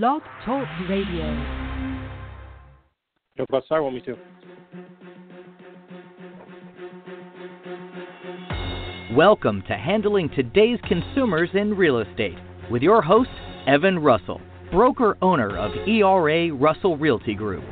Blog Talk Radio. Jump outside, want me to? Welcome to Handling Today's Consumers in Real Estate with your host, Evan Russell, broker owner of ERA Russell Realty Group.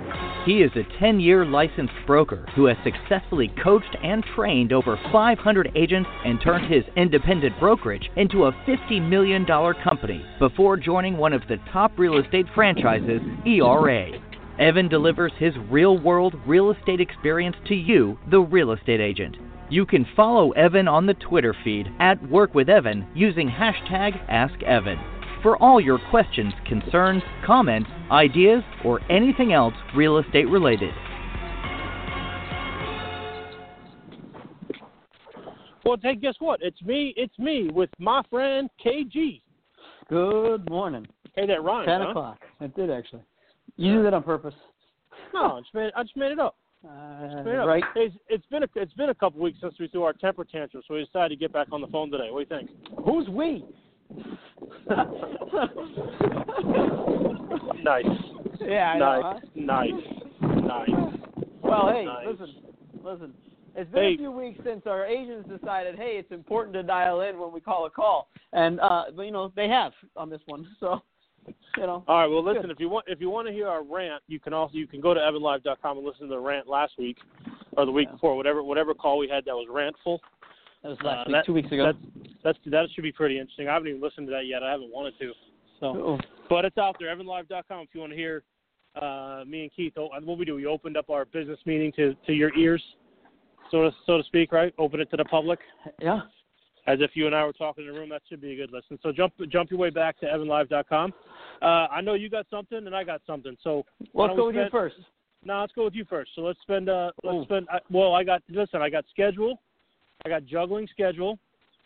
He is a 10 year licensed broker who has successfully coached and trained over 500 agents and turned his independent brokerage into a $50 million company before joining one of the top real estate franchises, ERA. Evan delivers his real world real estate experience to you, the real estate agent. You can follow Evan on the Twitter feed at Work with Evan using hashtag AskEvan for all your questions, concerns, comments, ideas, or anything else real estate related. Well, hey, guess what? It's me. It's me with my friend KG. Good morning. Hey, that rhymes, Ten huh? o'clock. It did actually. You did that on purpose. No, I just made. I just made it up. Uh, Straight up. right. It's, it's been a it's been a couple weeks since we threw our temper tantrum, so we decided to get back on the phone today. What do you think? Who's we? Nice. yeah, I nice. know. Huh? Nice. Nice. Well, hey, Nice. listen, listen. It's been Hey. a few weeks since our agents decided, hey, it's important to dial in when we call a call, and uh, but you know they have on this one, so you know. All right. Well, listen. Good. If you want, if you want to hear our rant, you can also you can go to evanlive.com and listen to the rant last week or the week Yeah. before, whatever whatever call we had that was rantful. That was last Uh, week, that- two weeks ago. That's that's that should be pretty interesting. I haven't even listened to that yet. I haven't wanted to. So, Oh, but it's out there. Evanlive.com. If you want to hear uh, me and Keith, oh, what we do, we opened up our business meeting to to your ears, so to so to speak, right? Open it to the public. yeah. as if you and I were talking in a room. That should be a good listen. So jump jump your way back to evanlive.com. Uh, I know you got something and I got something. So Let's go with you first. No, let's go with you first. So let's spend. Uh, let's Ooh. spend. I, well, I got listen. I got schedule. I got juggling schedule.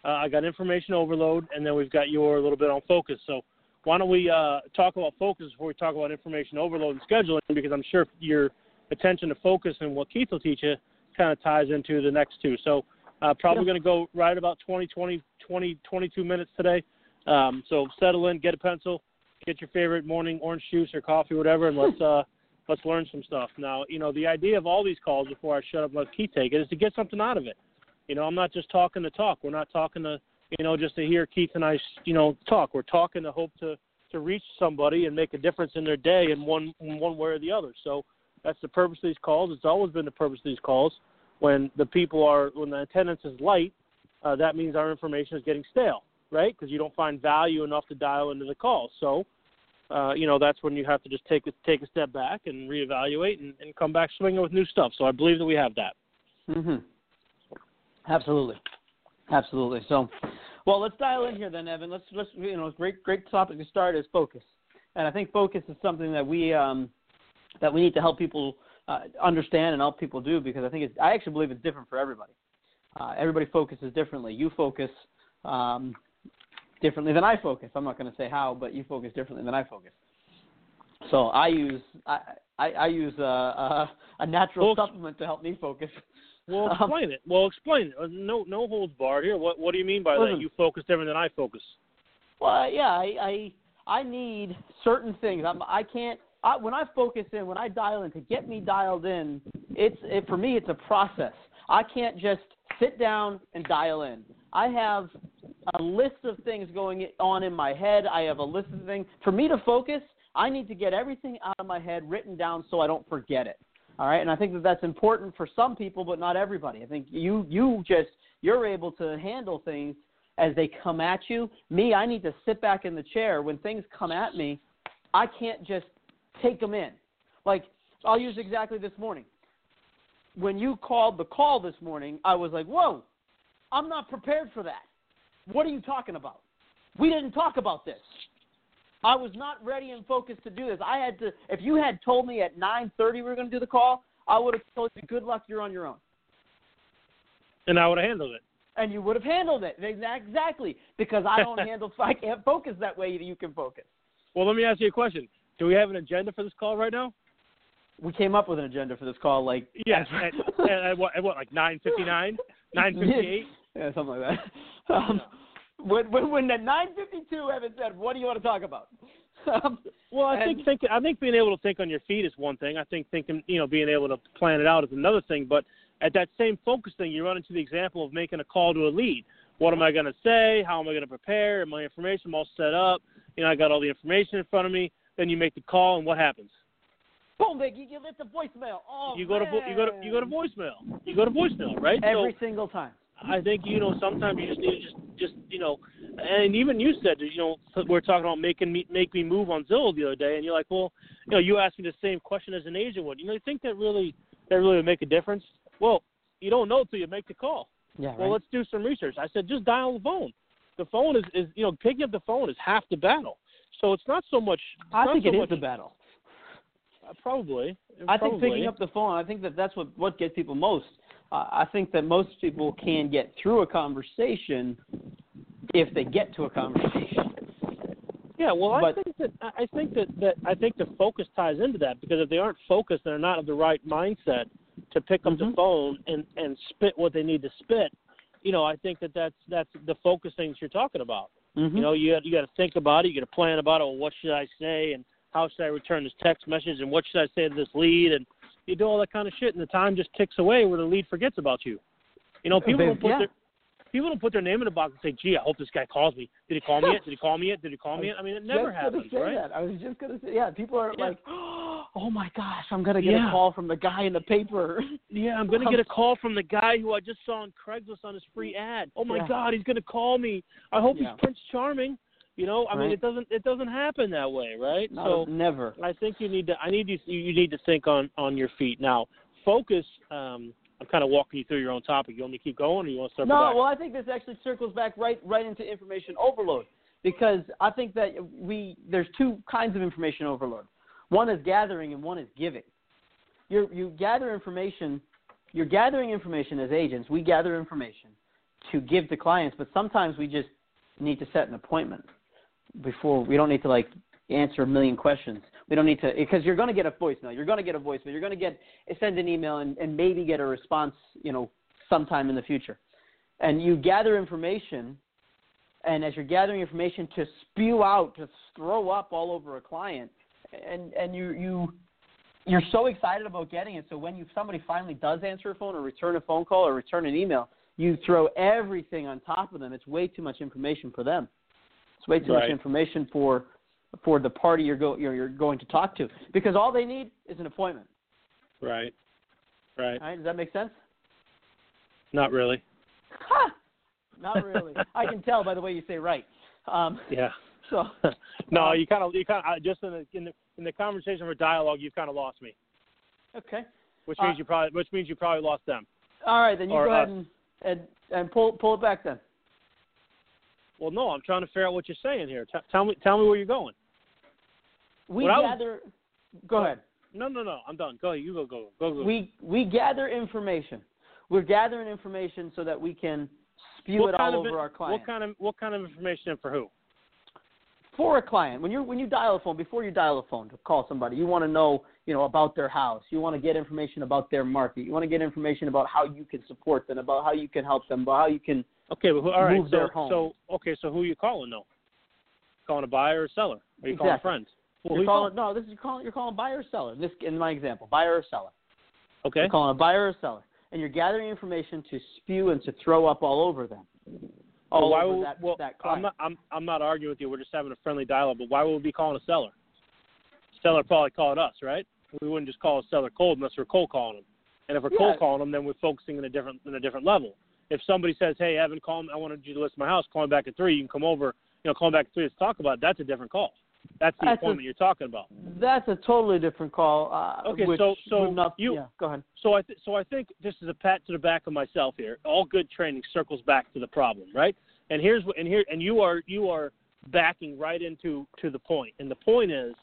Uh, I got information overload, and then we've got your little bit on focus. So why don't we uh, talk about focus before we talk about information overload and scheduling? Because I'm sure your attention to focus and what Keith will teach you kind of ties into the next two. So uh, probably Yeah. going to go right about 20, 20, 20, 22 minutes today. Um, so settle in, get a pencil, get your favorite morning orange juice or coffee, whatever, and let's uh, let's learn some stuff. Now, you know, the idea of all these calls before I shut up and let Keith take it is to get something out of it. You know, I'm not just talking to talk. We're not talking to, you know, just to hear Keith and I, you know, talk. We're talking to hope to to reach somebody and make a difference in their day in one in one way or the other. So that's the purpose of these calls. It's always been the purpose of these calls. When the people are when the attendance is light, uh, that means our information is getting stale, right? Because you don't find value enough to dial into the call. So, uh, you know, that's when you have to just take a, take a step back and reevaluate and, and come back swinging with new stuff. So I believe that we have that. Mhm. Absolutely, absolutely. So, well, let's dial in here then, Evan. Let's let's you know, great great topic to start is focus, and I think focus is something that we um, that we need to help people uh, understand and help people do because I think it's I actually believe it's different for everybody. Uh, everybody focuses differently. You focus um, differently than I focus. I'm not going to say how, but you focus differently than I focus. So I use I I, I use a, a, a natural supplement to help me focus. Well, Um, explain it. Well, explain it. Uh, No, no holds barred here. What What do you mean by Listen. that? You focus different than I focus. Well, yeah, I I, I need certain things. I'm, I can't. I, when I focus in, when I dial in, to get me dialed in, it's it, for me. It's a process. I can't just sit down and dial in. I have a list of things going on in my head. I have a list of things. For me to focus, I need to get everything out of my head written down so I don't forget it. All right, and I think that that's important for some people, but not everybody. I think you you just you're able to handle things as they come at you. Me, I need to sit back in the chair when things come at me. I can't just take them in. Like I'll use exactly this morning. When you called the call this morning, I was like, "Whoa, I'm not prepared for that. What are you talking about? We didn't talk about this." I was not ready and focused to do this. I had to. If you had told me at 9:30 we were going to do the call, I would have told you, "Good luck, you're on your own," And I would have handled it. and you would have handled it exactly because I don't handle. I can't focus that way. You can focus. Well, let me ask you a question. Do we have an agenda for this call right now? We came up with an agenda for this call, like Yes. at, at, at what, at what, like 9.59? 9.58? yeah, something like that. Um, when when when at 9:52 Evan said, "What do you want to talk about?" Um, Well, I And- think think I think being able to think on your feet is one thing. I think thinking you know being able to plan it out is another thing. But at that same focus thing, you run into the example of making a call to a lead. What am I going to say? How am I going to prepare? Am my information all set up? You know, I got all the information in front of me. Then you make the call, and what happens? boom, big, you, hit the voicemail. Oh, you go to vo- you go to you go to voicemail. You go to voicemail, right? every so single time. I think you know sometimes you just need to just just you know, and even you said you know we're talking about making me make me move on Zillow the other day, and you're like, well, you know, you asked me the same question as an agent would. You know, you think that really that really would make a difference? Well, you don't know until you make the call. Yeah, Well, let's do some research. I said, just dial the phone. The phone is, is you know, picking up the phone is half the battle. So it's not so much. I think so it is much, the battle. uh, probably. I think picking up the phone. I think that that's what what gets people most. Uh, I think that most people can get through a conversation if they get to a conversation. Yeah, well, I think that I think that that I think the focus ties into that because if they aren't focused, they're not of the right mindset to pick up the Mhm. phone and and spit what they need to spit. You know, I think that that's that's the focus things you're talking about. Mm-hmm. You know, you got, you got to think about it. You got to plan about it. Well, what should I say and how should I return this text message and what should I say to this lead and you do all that kind of shit and the time just ticks away where the lead forgets about you. You know, people don't put yeah. their people don't put their name in the box and say, "Gee, I hope this guy calls me. Did he call me yet? Did he call me yet? Did he call me yet?" I mean, it never just happens, right? That. I was just gonna say, yeah. People are Yeah. like, oh my gosh, I'm gonna get Yeah. a call from the guy in the paper. Yeah, I'm gonna get a call from the guy who I just saw on Craigslist on his free ad. Oh my. God, he's gonna call me. I hope he's Prince Charming. You know, I mean, it doesn't it doesn't happen that way, right? Not so never. I think you need to. I need you. You need to think on on your feet now. Focus. Um, I'm kind of walking you through your own topic. You want me to keep going, or you want to circle No, back? well, I think this actually circles back right right into information overload because I think that we there's two kinds of information overload. One is gathering and one is giving. You you gather information. You're gathering information as agents. We gather information to give to clients, but sometimes we just need to set an appointment before we don't need to like answer a million questions. We don't need to because you're going to get a voicemail. You're going to get a voicemail. You're going to get send an email and, and maybe get a response. You know, sometime in the future. And you gather information, and as you're gathering information to spew out, to throw up all over a client, and and you you you're so excited about getting it. So when you somebody finally does answer a phone or return a phone call or return an email, you throw everything on top of them. It's way too much information for them. It's way too much information for for the party you're go you're, you're going to talk to because all they need is an appointment. Right. Right. All right, does that make sense? Not really. Ha! Not really. I can tell by the way you say right. Um, Yeah. so no, Um, you kind of you kind of just in the in the in the conversation for dialogue, you've kind of lost me, okay. which Uh, means you probably which means you probably lost them. All right, then you Or go ahead and, and and pull pull it back then. Well, no, I'm trying to figure out what you're saying here. T- tell me tell me where you're going. We What I was- gather. Go ahead. No, no, no. I'm done. Go ahead. You go. Go. Go. Go. We we gather information. We're gathering information so that we can spew what it all over in- our client. What kind of what kind of information and for who? for a client, when you when you dial a phone, before you dial a phone to call somebody, you want to know you know about their house. You want to get information about their market. You want to get information about how you can support them, about how you can help them, about how you can. Okay, who, all right. So, their home. so okay, so who are you calling though? Calling a buyer or a seller? Are you calling friends? Well, you're you calling, no, this is you're calling you're calling buyer or seller. This in my example, buyer or seller. Okay. You're calling a buyer or seller, and you're gathering information to spew and to throw up all over them. All Well, over would, that, well, that I'm not I'm I'm not arguing with you. We're just having a friendly dialogue. But why would we be calling a seller? Seller probably called us, right? We wouldn't just call a seller cold unless we're cold calling them. And if we're Yeah. cold calling them, then we're focusing in a different in a different level. If somebody says, "Hey, Evan, call me. I wanted you to list my house. Call me back at three. You can come over. You know, call me back at three. Let's talk about it. That's a different call. That's the That's a- appointment you're talking about. That's a totally different call. Uh, Okay, so- so not, you- yeah, go ahead. So I th- so I think this is a pat to the back of myself here. All good training circles back to the problem, right? And here's what and here and you are you are backing right into to the point. And the point is,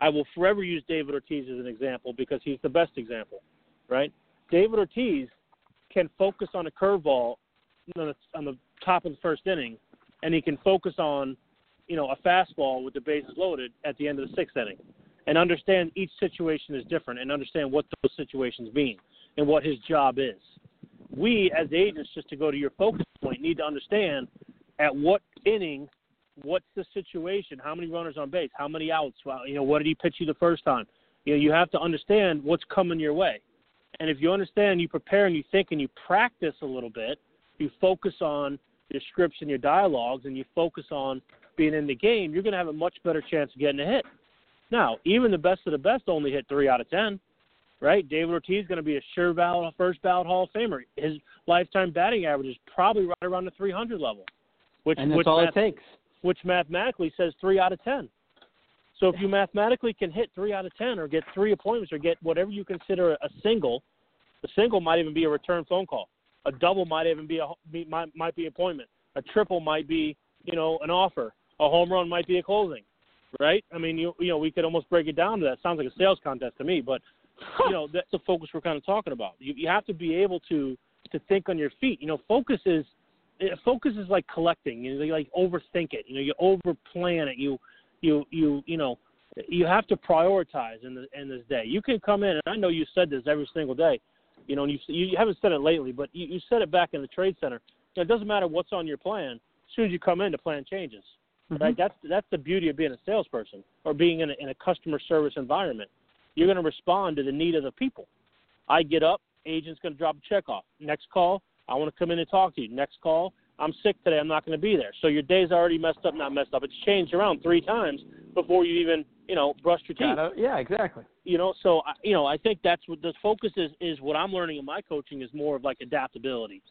I will forever use David Ortiz as an example because he's the best example, right? David Ortiz can focus on a curveball on the, on the top of the first inning, and he can focus on, you know, a fastball with the bases loaded at the end of the sixth inning, and understand each situation is different, and understand what those situations mean and what his job is. We as agents, just to go to your focus point, need to understand at what inning what's the situation? How many runners on base? How many outs? You know, what did he pitch you the first time? You know, you have to understand what's coming your way. And if you understand, you prepare and you think and you practice a little bit, you focus on your scripts and your dialogues and you focus on being in the game, you're going to have a much better chance of getting a hit. Now, even the best of the best only hit three out of ten, right? David Ortiz is going to be a sure ballot, first ballot Hall of Famer. His lifetime batting average is probably right around the 300 level, which and that's which all math- it takes. which mathematically says three out of ten. So if you mathematically can hit three out of ten, or get three appointments, or get whatever you consider a single, a single might even be a return phone call. A double might even be a might might be appointment. A triple might be you know an offer. A home run might be a closing, right? I mean you you know we could almost break it down to that. Sounds like a sales contest to me, but you know that's the focus we're kind of talking about. You you have to be able to to think on your feet. You know focus is eh, focus is like collecting. You know, you like overthink it. You know, you overplan it. You, you, you, you know, you have to prioritize in the in this day. You can come in, and I know you said this every single day. You know, and you you haven't said it lately, but you, you said it back in the trade center. You know, it doesn't matter what's on your plan. As soon as you come in, the plan changes. Mm-hmm. Right? That's that's the beauty of being a salesperson or being in a, in a customer service environment. You're going to respond to the need of the people. I get up, agent's going to drop a check off. Next call, I want to come in and talk to you. Next call, I'm sick today. I'm not going to be there. So your day's already messed up, not messed up. It's changed around three times before you even, you know, brushed your teeth. Gotta- yeah, exactly. You know, so I- you know, I think that's what the focus is. Is what I'm learning in my coaching is more of like adaptability.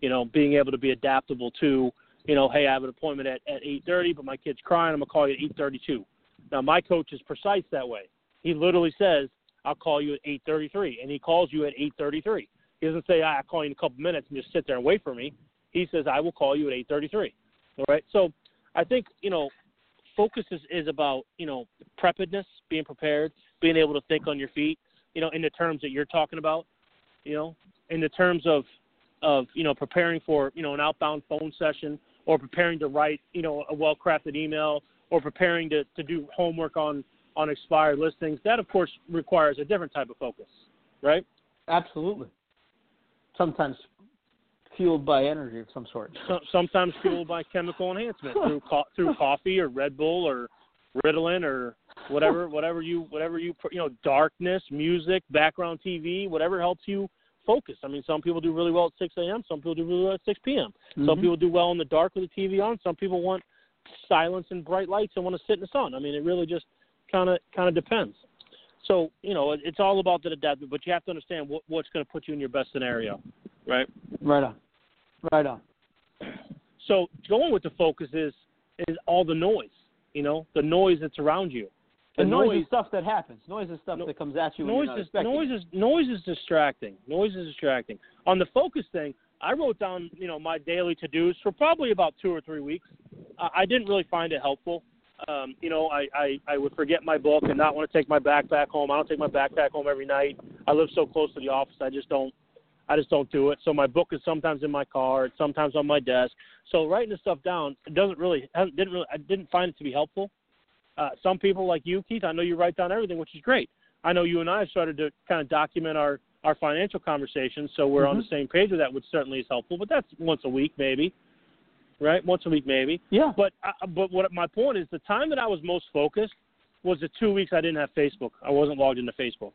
You know, being able to be adaptable to, you know, hey, I have an appointment at at 8:30, but my kid's crying. I'm gonna call you at 8:32. Now my coach is precise that way. He literally says, "I'll call you at 8:33," and he calls you at 8:33. He doesn't say, "I'll call you in a couple minutes and just sit there and wait for me." He says, "I will call you at 8:33." All right. So I think you know, focus is, is about you know preparedness, being prepared, being able to think on your feet. You know, in the terms that you're talking about. You know, in the terms of of you know preparing for you know an outbound phone session or preparing to write you know a well crafted email or preparing to, to do homework on on expired listings that of course requires a different type of focus right Absolutely. Sometimes fueled by energy of some sort. so, sometimes fueled by chemical enhancement through co- through coffee or Red Bull or Ritalin or whatever whatever you whatever you you know darkness music background TV whatever helps you focus I mean some people do really well at 6 a.m. some people do really well at 6 p.m. Some Mhm. people do well in the dark with the TV on. Some people want silence and bright lights and want to sit in the sun. I mean, it really just kind of kind of depends. So you know, it's all about the adaptive, but you have to understand what, what's going to put you in your best scenario, right? Right on. Right on. So going with the focus is is all the noise. You know, the noise that's around you. The And noise, is stuff that happens. Noise is stuff No- that comes at you noise is noise is noise is distracting. Noise is distracting. On the focus thing, I wrote down you know my daily to dos for probably about two or three weeks. I, I didn't really find it helpful. Um, you know, I, I I would forget my book and not want to take my backpack home. I don't take my backpack home every night. I live so close to the office, I just don't. I just don't do it. So my book is sometimes in my car, it's sometimes on my desk. So writing the stuff down it doesn't really didn't really I didn't find it to be helpful. Uh, some people like you, Keith, I know you write down everything, which is great. I know you and I have started to kind of document our our financial conversations, so we're on the same page with that, which certainly is helpful. But that's once a week, maybe, right? Once a week, maybe. Yeah. But uh, but what my point is, the time that I was most focused was the two weeks I didn't have Facebook. I wasn't logged into Facebook,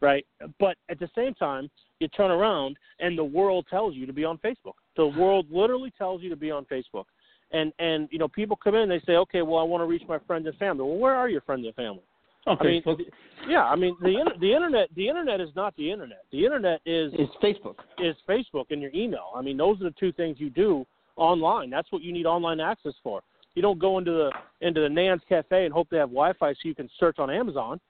right? But at the same time, you turn around and the world tells you to be on Facebook. The world literally tells you to be on Facebook. And and you know people come in and they say, okay, well I want to reach my friends and family. Well, where are your friends and family? Okay. I mean, yeah, I mean the the internet the internet is not the internet. The internet is is Facebook. is Facebook and your email. I mean, those are the two things you do online. That's what you need online access for. You don't go into the into the Nan's Cafe and hope they have Wi-Fi so you can search on Amazon,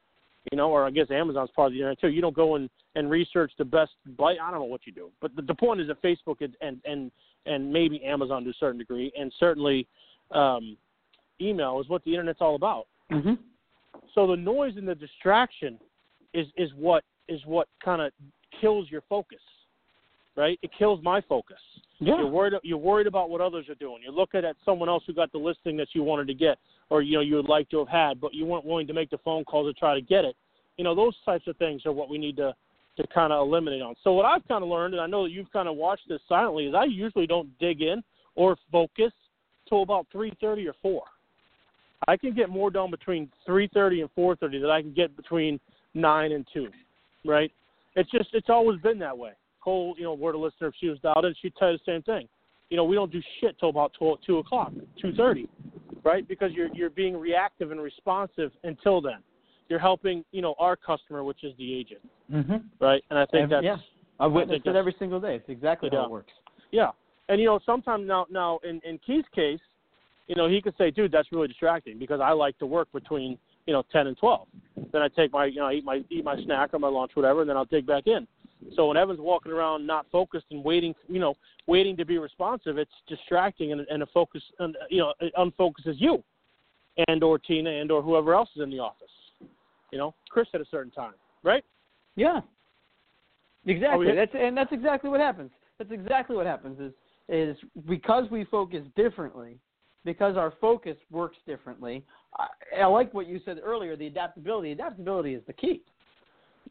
you know, or I guess Amazon's part of the internet too. You don't go and and research the best bite. I don't know what you do, but the, the point is that Facebook and and and, and maybe Amazon to a certain degree, and certainly um, email is what the internet's all about. Mhm. So the noise and the distraction is is what is what kind of kills your focus, right? It kills my focus. Yeah. You're worried. You're worried about what others are doing. You're looking at someone else who got the listing that you wanted to get, or you know you would like to have had, but you weren't willing to make the phone call to try to get it. You know those types of things are what we need to to kind of eliminate on. So what I've kind of learned, and I know that you've kind of watched this silently, is I usually don't dig in or focus till about three thirty or four. I can get more done between three thirty and four thirty than I can get between nine and two. Right? It's just it's always been that way. Cole, you know, were the listener if she was dialed in, she'd tell you the same thing. You know, we don't do shit till about 12, two o'clock, two thirty, right? Because you're you're being reactive and responsive until then. You're helping, you know, our customer, which is the agent, Mm-hmm. right? And I think that's yeah. I've witnessed it every single day. It's exactly how it works. Yeah, and you know, sometimes now, now in in Keith's case, you know, he could say, "Dude, that's really distracting," because I like to work between you know ten and twelve. Then I take my, you know, I eat my eat my snack or my lunch, whatever, and then I'll dig back in. So when Evan's walking around not focused and waiting, you know, waiting to be responsive, it's distracting and and a focus, and you know, it unfocuses you, and or Tina and or whoever else is in the office. You know, Chris at a certain time, right? Yeah. Exactly. That's and that's exactly what happens. That's exactly what happens is is because we focus differently, because our focus works differently. I, I like what you said earlier. The adaptability. Adaptability is the key.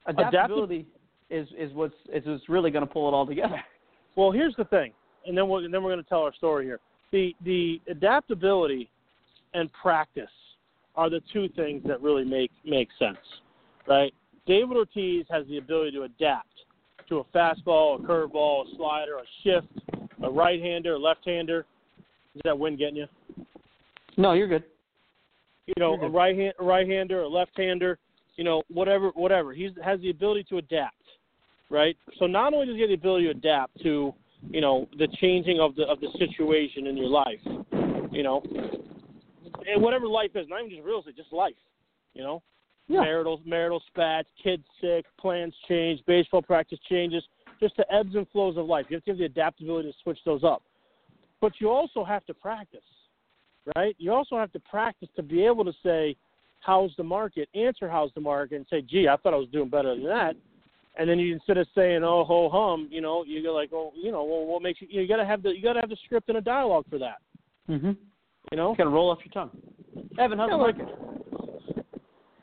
Adaptability is is what's is what's really going to pull it all together. Well, here's the thing, and then we're, then we're going to tell our story here. The the adaptability and practice are the two things that really make make sense, right? David Ortiz has the ability to adapt to a fastball, a curveball, a slider, a shift, a right-hander, a left-hander. Is that wind getting you? No, you're good. You know, You're a right hand, a right-hander, a left-hander. You know, whatever, whatever. He has the ability to adapt, right? So not only does he have the ability to adapt to, you know, the changing of the of the situation in your life, you know, and whatever life is, not even just real estate, just life, you know, Yeah. marital marital spats, kids sick, plans change, baseball practice changes, just the ebbs and flows of life. You have to have the adaptability to switch those up, but you also have to practice, right? You also have to practice to be able to say, "How's the market?" Answer, "How's the market?" and say, "Gee, I thought I was doing better than that." And then you instead of saying "oh ho hum," you know, you go like, "Oh, you know, well, what makes you?" You got to have the you got to have the script and a dialogue for that. Mhm. You know, It's going to roll off your tongue. Evan, how's Yeah, the like- market?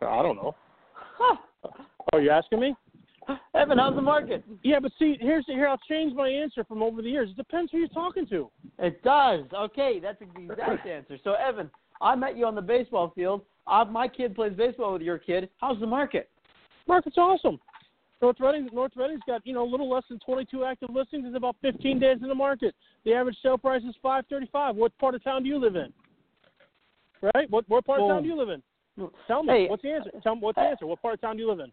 I don't know. Huh. Oh, you asking me? Evan, how's the market? Yeah, but see, here's here. I'll change my answer from over the years. It depends who you're talking to. It does. Okay, that's the exact answer. So, Evan, I met you on the baseball field. I, my kid plays baseball with your kid. How's the market? Market's awesome. North Reading, North Reading's got you know a little less than 22 active listings. It's about 15 days in the market. The average sale price is 535. What part of town do you live in? Right? What what part Well, of town do you live in? Tell me. Hey, what's the answer? Tell me what's the answer. What part of town do you live in?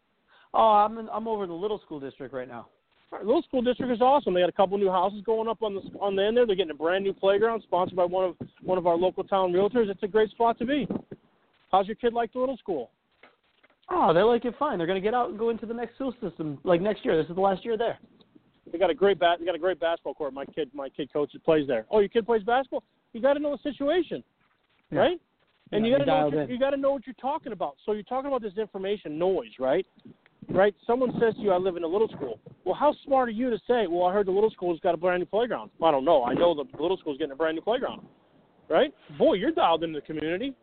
Oh, I'm in, I'm over in the little school district right now. Right, Little School District is awesome. They got a couple new houses going up on the on the end there. They're getting a brand new playground sponsored by one of one of our local town realtors. It's a great spot to be. How's your kid like the little school? Oh, they like it fine. They're going to get out and go into the next school system like next year. This is the last year there. They got a great bat. They got a great basketball court. My kid, my kid coaches plays there. Oh, your kid plays basketball. You got to know the situation, Yeah. right? And Yeah, you got to know what you're, you got to know what you're talking about. So you're talking about this information noise, right? Right. Someone says to you, "I live in a little school." Well, how smart are you to say, "Well, I heard the little school's got a brand new playground"? I don't know. I know the little school's getting a brand new playground, right? Boy, you're dialed into the community,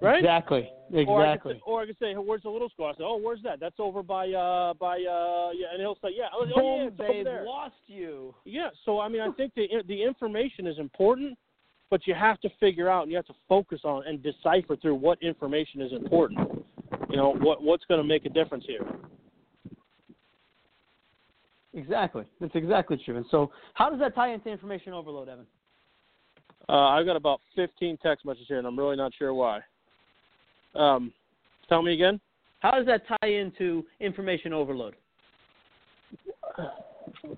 right? Exactly. Or I, Exactly. could, or I could say, hey, "Where's the little school?" I say, "Oh, where's that? That's over by uh by uh yeah." And he'll say, "Yeah, oh, yeah, Boom, it's over they've lost you. Yeah, so I mean, I think the the information is important, but you have to figure out and you have to focus on and decipher through what information is important. You know, what what's going to make a difference here. Exactly. That's exactly true. And so, how does that tie into information overload, Evan? Uh, I've got about 15 text messages here, and I'm really not sure why. Um, tell me again. How does that tie into information overload?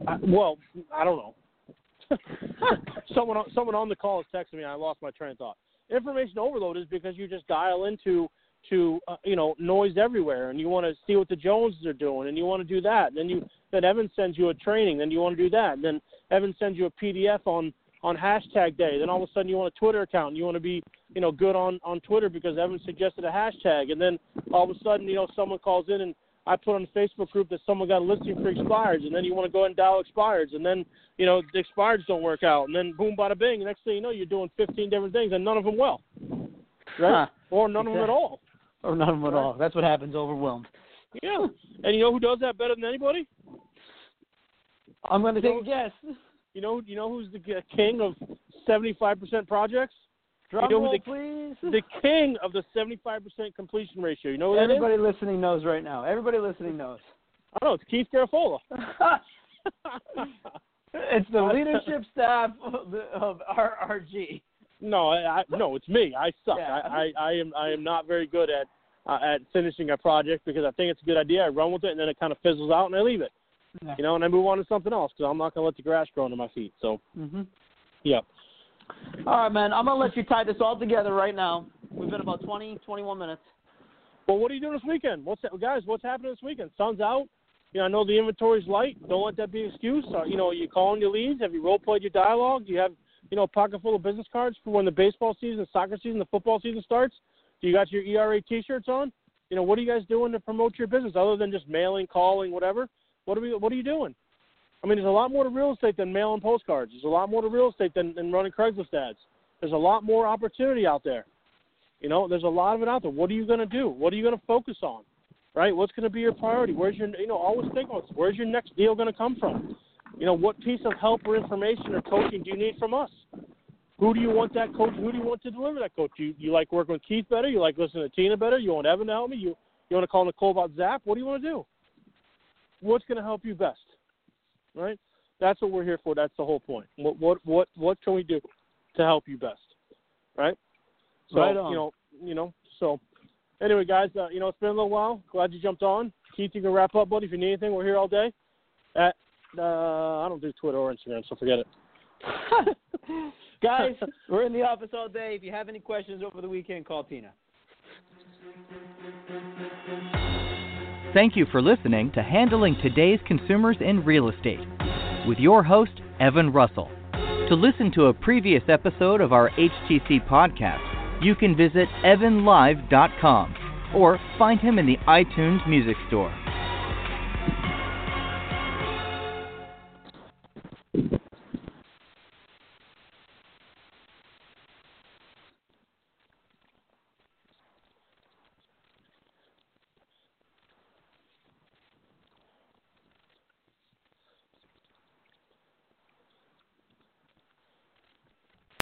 I, well, I don't know. someone on, someone on the call is texting me. I lost my train of thought. Information overload is because you just dial into to uh, you know noise everywhere, and you want to see what the Joneses are doing, and you want to do that. And Then you then Evan sends you a training, then you want to do that. And then Evan sends you a PDF on on hashtag day. Then all of a sudden you want a Twitter account, and you want to be you know good on on Twitter because Evan suggested a hashtag. And then all of a sudden you know someone calls in and I put on the Facebook group that someone got a listing for expireds, and then you want to go ahead and dial expireds, and then you know the expireds don't work out, and then boom, bada bing. Next thing you know, you're doing 15 different things, and none of them well, right? Huh. Or none of them at all. Or none of them at all. That's what happens. Overwhelmed. Yeah. And you know who does that better than anybody? I'm going to take a guess. You know, you know who's the king of 75% projects? Drum you know roll, the, please. the king of the 75% completion ratio. You know what Everybody that is? listening knows right now. Everybody listening knows. I don't know. It's Keith Garofalo. it's the leadership staff of, the, of RRG. no, I, I, no, it's me. I suck. Yeah. I, I, I am I am not very good at uh, at finishing a project because I think it's a good idea. I run with it and then it kind of fizzles out and I leave it. Yeah. You know, and I move on to something else because I'm not going to let the grass grow under my feet. So, hmm yeah. All right, man. I'm gonna let you tie this all together right now. We've been about 20, 21 minutes. Well, what are you doing this weekend? What's that, guys? What's happening this weekend? Sun's out. You know, I know the inventory's light. Don't let that be an excuse. Uh, you know, are you calling your leads? Have you role played your dialogue? Do you have, you know, a pocket full of business cards for when the baseball season, soccer season, the football season starts? Do you got your ERA T-shirts on? You know, what are you guys doing to promote your business other than just mailing, calling, whatever? What are we? What are you doing? I mean, there's a lot more to real estate than mailing postcards. There's a lot more to real estate than, than running Craigslist ads. There's a lot more opportunity out there. You know, there's a lot of it out there. What are you going to do? What are you going to focus on? Right? What's going to be your priority? Where's your, you know, always think this. Where's your next deal going to come from? You know, what piece of help or information or coaching do you need from us? Who do you want that coach? Who do you want to deliver that coach? You you like working with Keith better? You like listening to Tina better? You want Evan to help me? You you want to call Nicole about Zap? What do you want to do? What's going to help you best? Right? That's what we're here for. That's the whole point. What what what what can we do to help you best? Right? So Right on. you know you know so anyway, guys, uh, you know it's been a little while. Glad you jumped on. Keith, you can wrap up, buddy. If you need anything, we're here all day. At uh, I don't do Twitter or Instagram, so forget it. Guys, we're in the office all day. If you have any questions over the weekend, call Tina. Thank you for listening to Handling Today's Consumers in Real Estate with your host, Evan Russell. To listen to a previous episode of our HTC podcast, you can visit evanlive.com or find him in the iTunes Music Store.